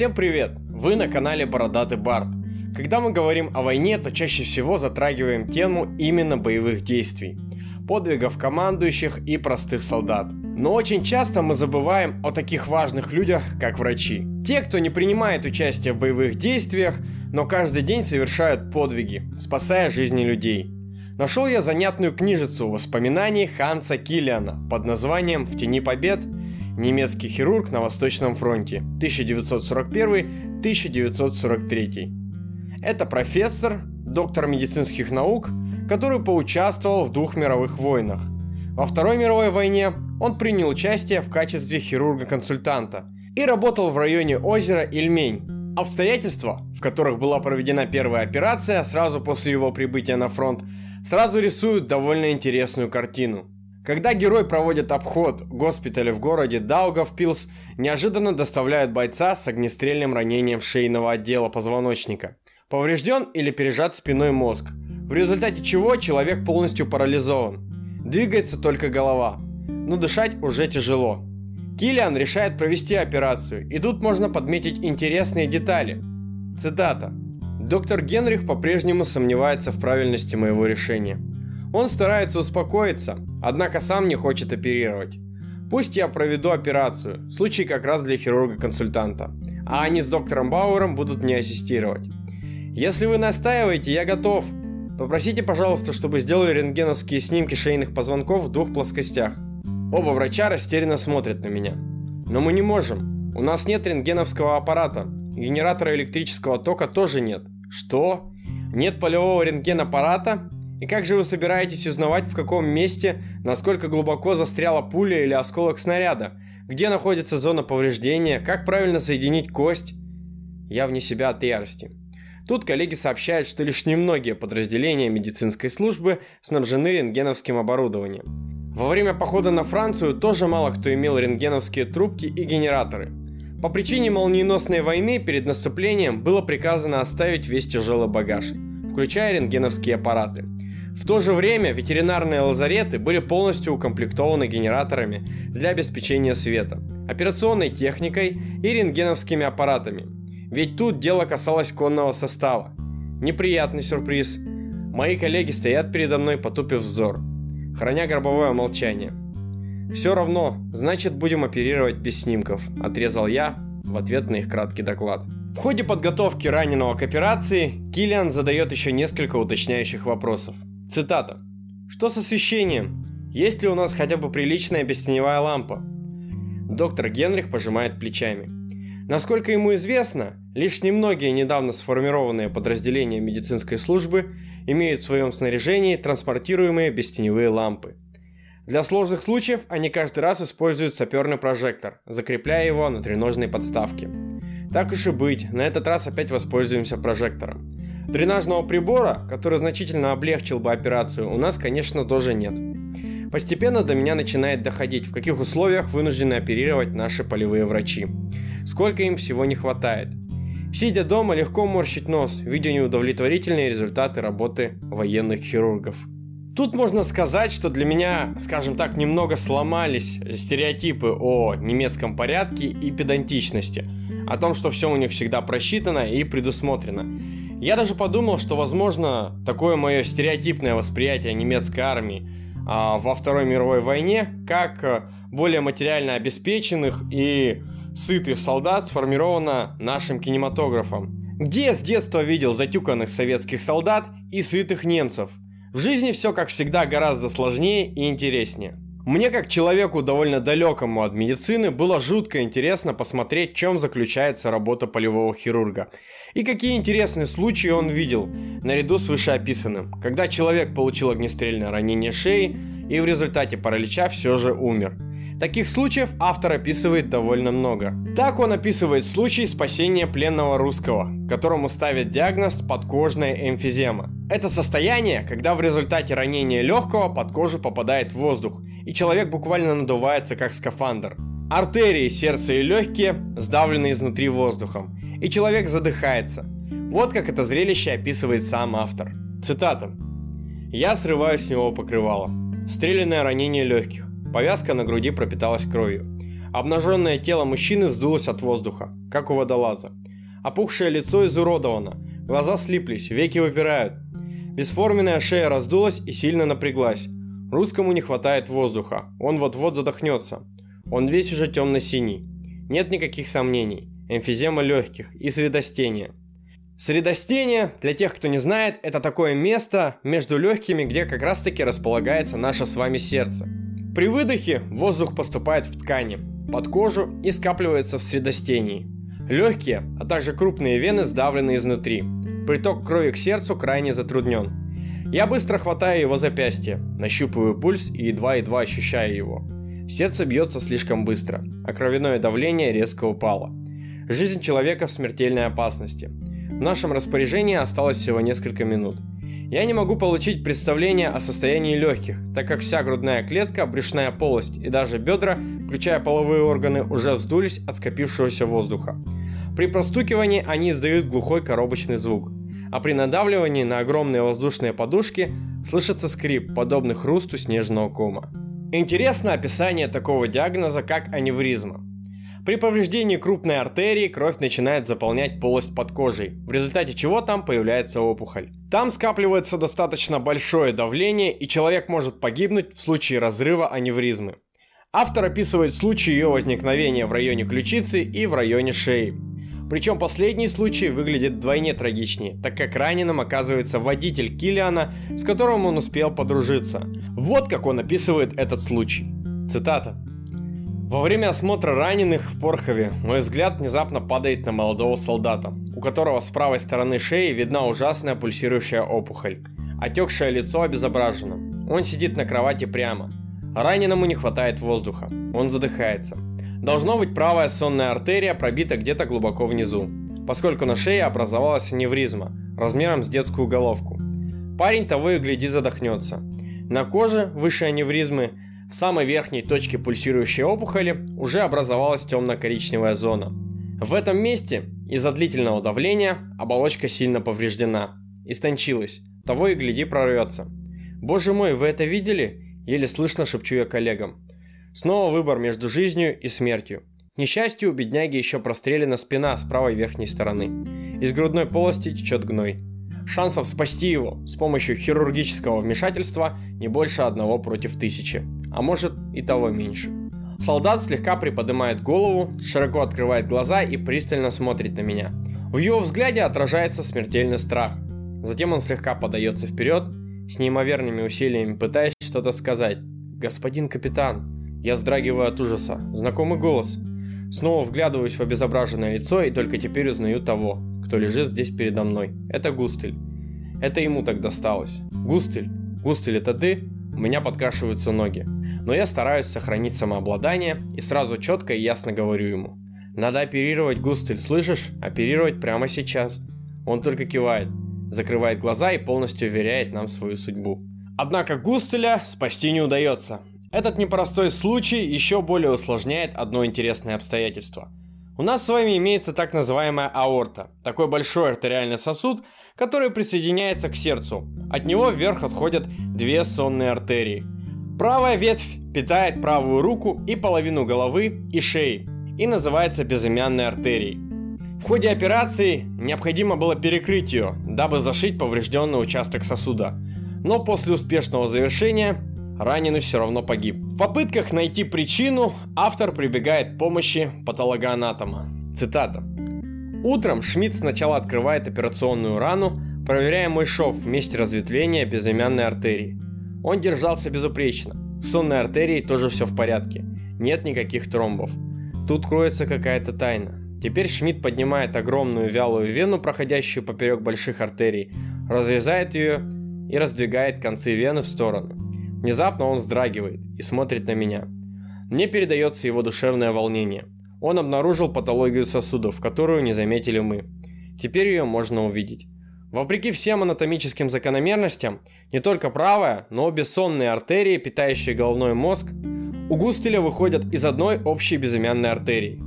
Всем привет! Вы на канале Бородатый Бард. Когда мы говорим о войне, то чаще всего затрагиваем тему именно боевых действий, подвигов командующих и простых солдат. Но очень часто мы забываем о таких важных людях, как врачи. Те, кто не принимает участие в боевых действиях, но каждый день совершают подвиги, спасая жизни людей. Нашел я занятную книжицу воспоминаний Ханса Киллиана под названием «В тени побед. Немецкий хирург на Восточном фронте 1941-1943». Это профессор, доктор медицинских наук, который поучаствовал в двух мировых войнах. Во Второй мировой войне он принял участие в качестве хирурга-консультанта и работал в районе озера Ильмень. Обстоятельства, в которых была проведена первая операция сразу после его прибытия на фронт, сразу рисуют довольно интересную картину. Когда герой проводит обход госпиталя в городе Даугавпилс, неожиданно доставляют бойца с огнестрельным ранением шейного отдела позвоночника. Поврежден или пережат спиной мозг, в результате чего человек полностью парализован. Двигается только голова, но дышать уже тяжело. Киллиан решает провести операцию, и тут можно подметить интересные детали. Цитата. Доктор Генрих по-прежнему сомневается в правильности моего решения. Он старается успокоиться, однако сам не хочет оперировать. Пусть я проведу операцию, случай как раз для хирурга-консультанта, а они с доктором Бауэром будут мне ассистировать. Если вы настаиваете, я готов. Попросите, пожалуйста, чтобы сделали рентгеновские снимки шейных позвонков в двух плоскостях. Оба врача растерянно смотрят на меня. Но мы не можем. У нас нет рентгеновского аппарата. Генератора электрического тока тоже нет. Что? Нет полевого рентгенаппарата? И как же вы собираетесь узнавать, в каком месте, насколько глубоко застряла пуля или осколок снаряда? Где находится зона повреждения? Как правильно соединить кость? Я вне себя от ярости. Тут коллеги сообщают, что лишь немногие подразделения медицинской службы снабжены рентгеновским оборудованием. Во время похода на Францию тоже мало кто имел рентгеновские трубки и генераторы. По причине молниеносной войны перед наступлением было приказано оставить весь тяжелый багаж, включая рентгеновские аппараты. В то же время ветеринарные лазареты были полностью укомплектованы генераторами для обеспечения света, операционной техникой и рентгеновскими аппаратами – ведь тут дело касалось конного состава. Неприятный сюрприз. Мои коллеги стоят передо мной, потупив взор, храня гробовое молчание. «Все равно, значит будем оперировать без снимков», – отрезал я в ответ на их краткий доклад. В ходе подготовки раненого к операции Киллиан задает еще несколько уточняющих вопросов. Цитата. «Что с освещением? Есть ли у нас хотя бы приличная бестеневая лампа?» Доктор Генрих пожимает плечами. Насколько ему известно, лишь немногие недавно сформированные подразделения медицинской службы имеют в своем снаряжении транспортируемые бестеневые лампы. Для сложных случаев они каждый раз используют саперный прожектор, закрепляя его на треножной подставке. Так уж и быть, на этот раз опять воспользуемся прожектором. Дренажного прибора, который значительно облегчил бы операцию, у нас, конечно, тоже нет. Постепенно до меня начинает доходить, в каких условиях вынуждены оперировать наши полевые врачи. Сколько им всего не хватает. Сидя дома, легко морщить нос, видя неудовлетворительные результаты работы военных хирургов. Тут можно сказать, что для меня, скажем так, немного сломались стереотипы о немецком порядке и педантичности, о том, что все у них всегда просчитано и предусмотрено. Я даже подумал, что, возможно, такое мое стереотипное восприятие немецкой армии а, во Второй мировой войне как э, более материально обеспеченных и сытых солдат сформировано нашим кинематографом. Где я с детства видел затюканных советских солдат и сытых немцев? В жизни все, как всегда, гораздо сложнее и интереснее. Мне, как человеку довольно далекому от медицины, было жутко интересно посмотреть, чем заключается работа полевого хирурга. И какие интересные случаи он видел, наряду с вышеописанным, когда человек получил огнестрельное ранение шеи и в результате паралича все же умер. Таких случаев автор описывает довольно много. Так он описывает случай спасения пленного русского, которому ставят диагноз подкожная эмфизема. Это состояние, когда в результате ранения легкого под кожу попадает воздух, и человек буквально надувается как скафандр. Артерии, сердце и легкие сдавлены изнутри воздухом, и человек задыхается. Вот как это зрелище описывает сам автор. Цитата. «Я срываю с него покрывало. Стрелянное ранение легких. Повязка на груди пропиталась кровью. Обнаженное тело мужчины вздулось от воздуха, как у водолаза. Опухшее лицо изуродовано, глаза слиплись, веки выпирают. Бесформенная шея раздулась и сильно напряглась. Русскому не хватает воздуха, он вот-вот задохнется. Он весь уже темно-синий. Нет никаких сомнений. Эмфизема легких и средостение. Средостение, для тех, кто не знает, это такое место между легкими, где как раз таки располагается наше с вами сердце. При выдохе воздух поступает в ткани, под кожу и скапливается в средостении. Легкие, а также крупные вены сдавлены изнутри. Приток крови к сердцу крайне затруднен. Я быстро хватаю его запястье, нащупываю пульс и едва-едва ощущаю его. Сердце бьется слишком быстро, а кровяное давление резко упало. Жизнь человека в смертельной опасности – в нашем распоряжении осталось всего несколько минут. Я не могу получить представление о состоянии легких, так как вся грудная клетка, брюшная полость и даже бедра, включая половые органы, уже вздулись от скопившегося воздуха. При простукивании они издают глухой коробочный звук, а при надавливании на огромные воздушные подушки слышится скрип, подобный хрусту снежного кома. Интересно описание такого диагноза, как аневризма. При повреждении крупной артерии кровь начинает заполнять полость под кожей, в результате чего там появляется опухоль. Там скапливается достаточно большое давление, и человек может погибнуть в случае разрыва аневризмы. Автор описывает случай ее возникновения в районе ключицы и в районе шеи. Причем последний случай выглядит вдвойне трагичнее, так как раненым оказывается водитель Киллиана, с которым он успел подружиться. Вот как он описывает этот случай. Цитата. Во время осмотра раненых в Порхове мой взгляд внезапно падает на молодого солдата, у которого с правой стороны шеи видна ужасная пульсирующая опухоль. Отекшее лицо обезображено. Он сидит на кровати прямо. Раненому не хватает воздуха. Он задыхается. Должно быть правая сонная артерия пробита где-то глубоко внизу, поскольку на шее образовалась аневризма размером с детскую головку. Парень того и гляди задохнется. На коже выше аневризмы в самой верхней точке пульсирующей опухоли уже образовалась темно-коричневая зона. В этом месте из-за длительного давления оболочка сильно повреждена. Истончилась. Того и гляди прорвется. Боже мой, вы это видели? Еле слышно шепчу я коллегам. Снова выбор между жизнью и смертью. К несчастью, у бедняги еще прострелена спина с правой верхней стороны. Из грудной полости течет гной. Шансов спасти его с помощью хирургического вмешательства не больше одного против тысячи а может и того меньше. Солдат слегка приподнимает голову, широко открывает глаза и пристально смотрит на меня. В его взгляде отражается смертельный страх. Затем он слегка подается вперед, с неимоверными усилиями пытаясь что-то сказать. «Господин капитан!» Я вздрагиваю от ужаса. Знакомый голос. Снова вглядываюсь в обезображенное лицо и только теперь узнаю того, кто лежит здесь передо мной. Это Густель. Это ему так досталось. Густель, Густель, это ты? У меня подкашиваются ноги но я стараюсь сохранить самообладание и сразу четко и ясно говорю ему. Надо оперировать, Густель, слышишь? Оперировать прямо сейчас. Он только кивает, закрывает глаза и полностью уверяет нам свою судьбу. Однако Густеля спасти не удается. Этот непростой случай еще более усложняет одно интересное обстоятельство. У нас с вами имеется так называемая аорта, такой большой артериальный сосуд, который присоединяется к сердцу. От него вверх отходят две сонные артерии – Правая ветвь питает правую руку и половину головы и шеи и называется безымянной артерией. В ходе операции необходимо было перекрыть ее, дабы зашить поврежденный участок сосуда. Но после успешного завершения раненый все равно погиб. В попытках найти причину автор прибегает к помощи патологоанатома. Цитата. Утром Шмидт сначала открывает операционную рану, проверяя мой шов в месте разветвления безымянной артерии. Он держался безупречно. В сонной артерии тоже все в порядке. Нет никаких тромбов. Тут кроется какая-то тайна. Теперь Шмидт поднимает огромную вялую вену, проходящую поперек больших артерий, разрезает ее и раздвигает концы вены в сторону. Внезапно он вздрагивает и смотрит на меня. Мне передается его душевное волнение. Он обнаружил патологию сосудов, которую не заметили мы. Теперь ее можно увидеть. Вопреки всем анатомическим закономерностям, не только правая, но обе сонные артерии, питающие головной мозг, у Густеля выходят из одной общей безымянной артерии.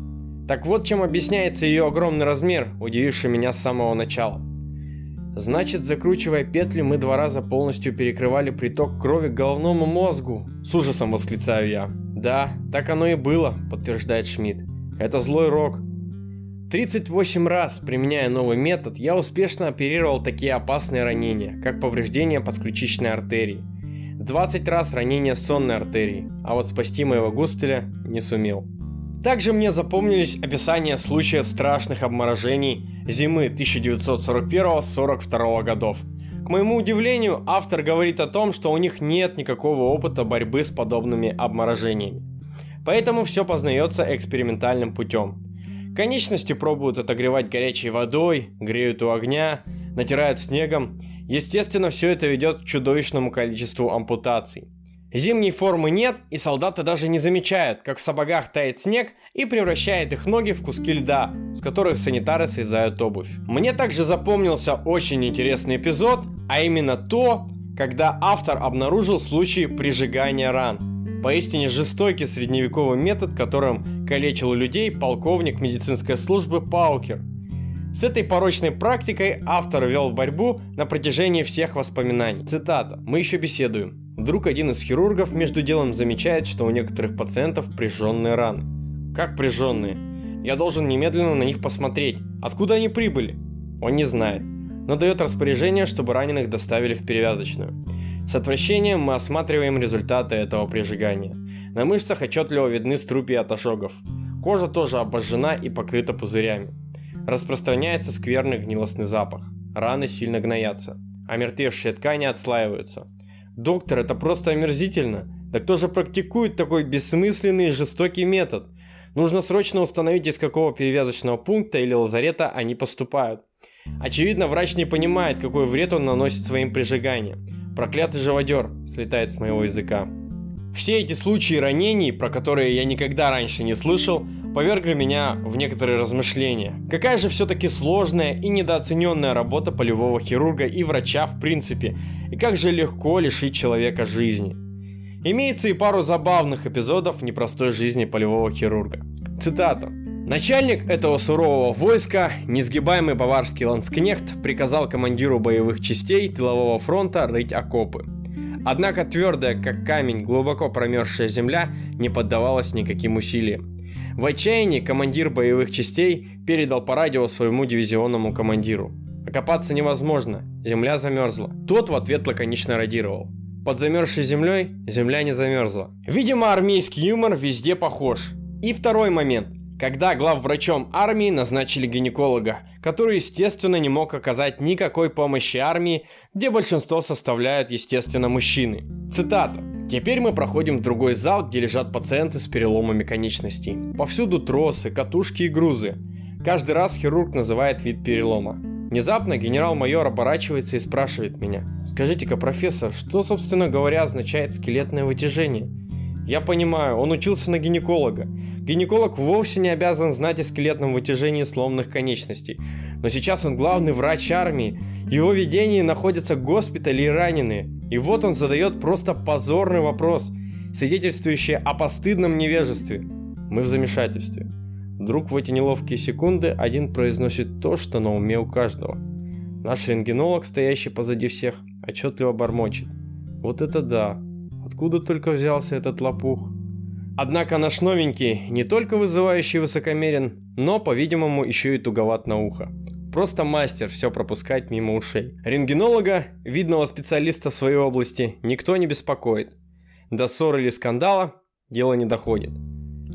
Так вот чем объясняется ее огромный размер, удививший меня с самого начала. Значит, закручивая петли, мы два раза полностью перекрывали приток крови к головному мозгу. С ужасом восклицаю я. Да, так оно и было, подтверждает Шмидт. Это злой рок. 38 раз, применяя новый метод, я успешно оперировал такие опасные ранения, как повреждение подключичной артерии. 20 раз ранение сонной артерии, а вот спасти моего Густеля не сумел. Также мне запомнились описания случаев страшных обморожений зимы 1941-42 годов. К моему удивлению, автор говорит о том, что у них нет никакого опыта борьбы с подобными обморожениями. Поэтому все познается экспериментальным путем. Конечности пробуют отогревать горячей водой, греют у огня, натирают снегом. Естественно, все это ведет к чудовищному количеству ампутаций. Зимней формы нет, и солдаты даже не замечают, как в сапогах тает снег и превращает их ноги в куски льда, с которых санитары срезают обувь. Мне также запомнился очень интересный эпизод, а именно то, когда автор обнаружил случай прижигания ран. Поистине жестокий средневековый метод, которым калечил людей полковник медицинской службы Паукер. С этой порочной практикой автор вел борьбу на протяжении всех воспоминаний. Цитата. «Мы еще беседуем. Вдруг один из хирургов между делом замечает, что у некоторых пациентов прижженные раны. Как прижженные? Я должен немедленно на них посмотреть. Откуда они прибыли? Он не знает, но дает распоряжение, чтобы раненых доставили в перевязочную. С отвращением мы осматриваем результаты этого прижигания. На мышцах отчетливо видны струпья от ожогов. Кожа тоже обожжена и покрыта пузырями. Распространяется скверный гнилостный запах. Раны сильно гноятся, а мертвевшие ткани отслаиваются – Доктор, это просто омерзительно. Да кто же практикует такой бессмысленный и жестокий метод? Нужно срочно установить, из какого перевязочного пункта или лазарета они поступают. Очевидно, врач не понимает, какой вред он наносит своим прижиганием. Проклятый живодер слетает с моего языка. Все эти случаи ранений, про которые я никогда раньше не слышал, повергли меня в некоторые размышления. Какая же все-таки сложная и недооцененная работа полевого хирурга и врача в принципе, и как же легко лишить человека жизни. Имеется и пару забавных эпизодов непростой жизни полевого хирурга. Цитата. Начальник этого сурового войска, несгибаемый баварский ланскнехт, приказал командиру боевых частей тылового фронта рыть окопы. Однако твердая, как камень, глубоко промерзшая земля не поддавалась никаким усилиям. В отчаянии командир боевых частей передал по радио своему дивизионному командиру. Окопаться невозможно, земля замерзла. Тот в ответ лаконично радировал. Под замерзшей землей земля не замерзла. Видимо, армейский юмор везде похож. И второй момент. Когда главврачом армии назначили гинеколога, который, естественно, не мог оказать никакой помощи армии, где большинство составляют, естественно, мужчины. Цитата. Теперь мы проходим в другой зал, где лежат пациенты с переломами конечностей. Повсюду тросы, катушки и грузы. Каждый раз хирург называет вид перелома. Внезапно генерал-майор оборачивается и спрашивает меня. Скажите-ка, профессор, что, собственно говоря, означает скелетное вытяжение? Я понимаю, он учился на гинеколога. Гинеколог вовсе не обязан знать о скелетном вытяжении сломанных конечностей. Но сейчас он главный врач армии. Его ведении находятся госпитали и раненые. И вот он задает просто позорный вопрос, свидетельствующий о постыдном невежестве. Мы в замешательстве. Вдруг в эти неловкие секунды один произносит то, что на уме у каждого. Наш рентгенолог, стоящий позади всех, отчетливо бормочет. Вот это да! Откуда только взялся этот лопух? Однако наш новенький не только вызывающий высокомерен, но, по-видимому, еще и туговат на ухо. Просто мастер все пропускать мимо ушей. Рентгенолога, видного специалиста в своей области, никто не беспокоит. До ссоры или скандала дело не доходит.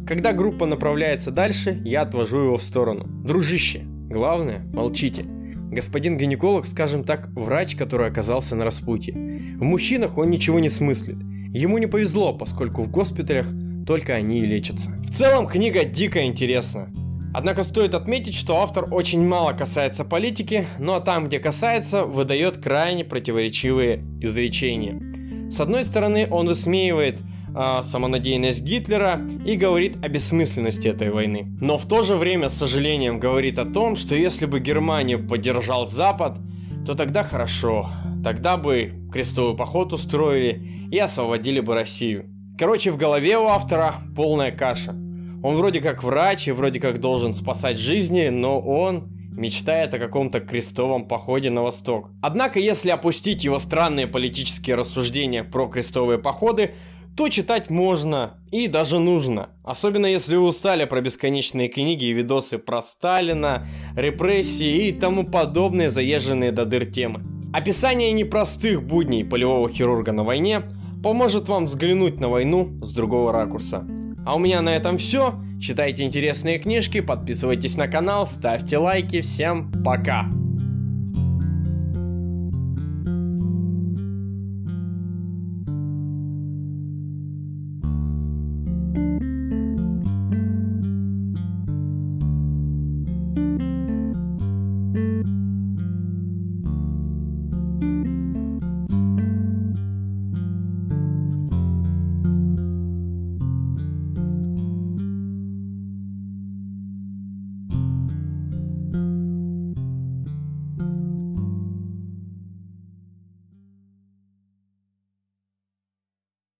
Когда группа направляется дальше, я отвожу его в сторону. Дружище, главное, молчите. Господин гинеколог, скажем так, врач, который оказался на распутье. В мужчинах он ничего не смыслит. Ему не повезло, поскольку в госпиталях только они и лечатся. В целом книга дико интересна. Однако стоит отметить, что автор очень мало касается политики, но там, где касается, выдает крайне противоречивые изречения. С одной стороны, он высмеивает э, самонадеянность Гитлера и говорит о бессмысленности этой войны. Но в то же время с сожалением говорит о том, что если бы Германию поддержал Запад, то тогда хорошо. Тогда бы крестовый поход устроили и освободили бы Россию. Короче, в голове у автора полная каша. Он вроде как врач и вроде как должен спасать жизни, но он мечтает о каком-то крестовом походе на восток. Однако, если опустить его странные политические рассуждения про крестовые походы, то читать можно и даже нужно. Особенно если вы устали про бесконечные книги и видосы про Сталина, репрессии и тому подобные заезженные до дыр темы. Описание непростых будней полевого хирурга на войне поможет вам взглянуть на войну с другого ракурса. А у меня на этом все. Читайте интересные книжки, подписывайтесь на канал, ставьте лайки. Всем пока!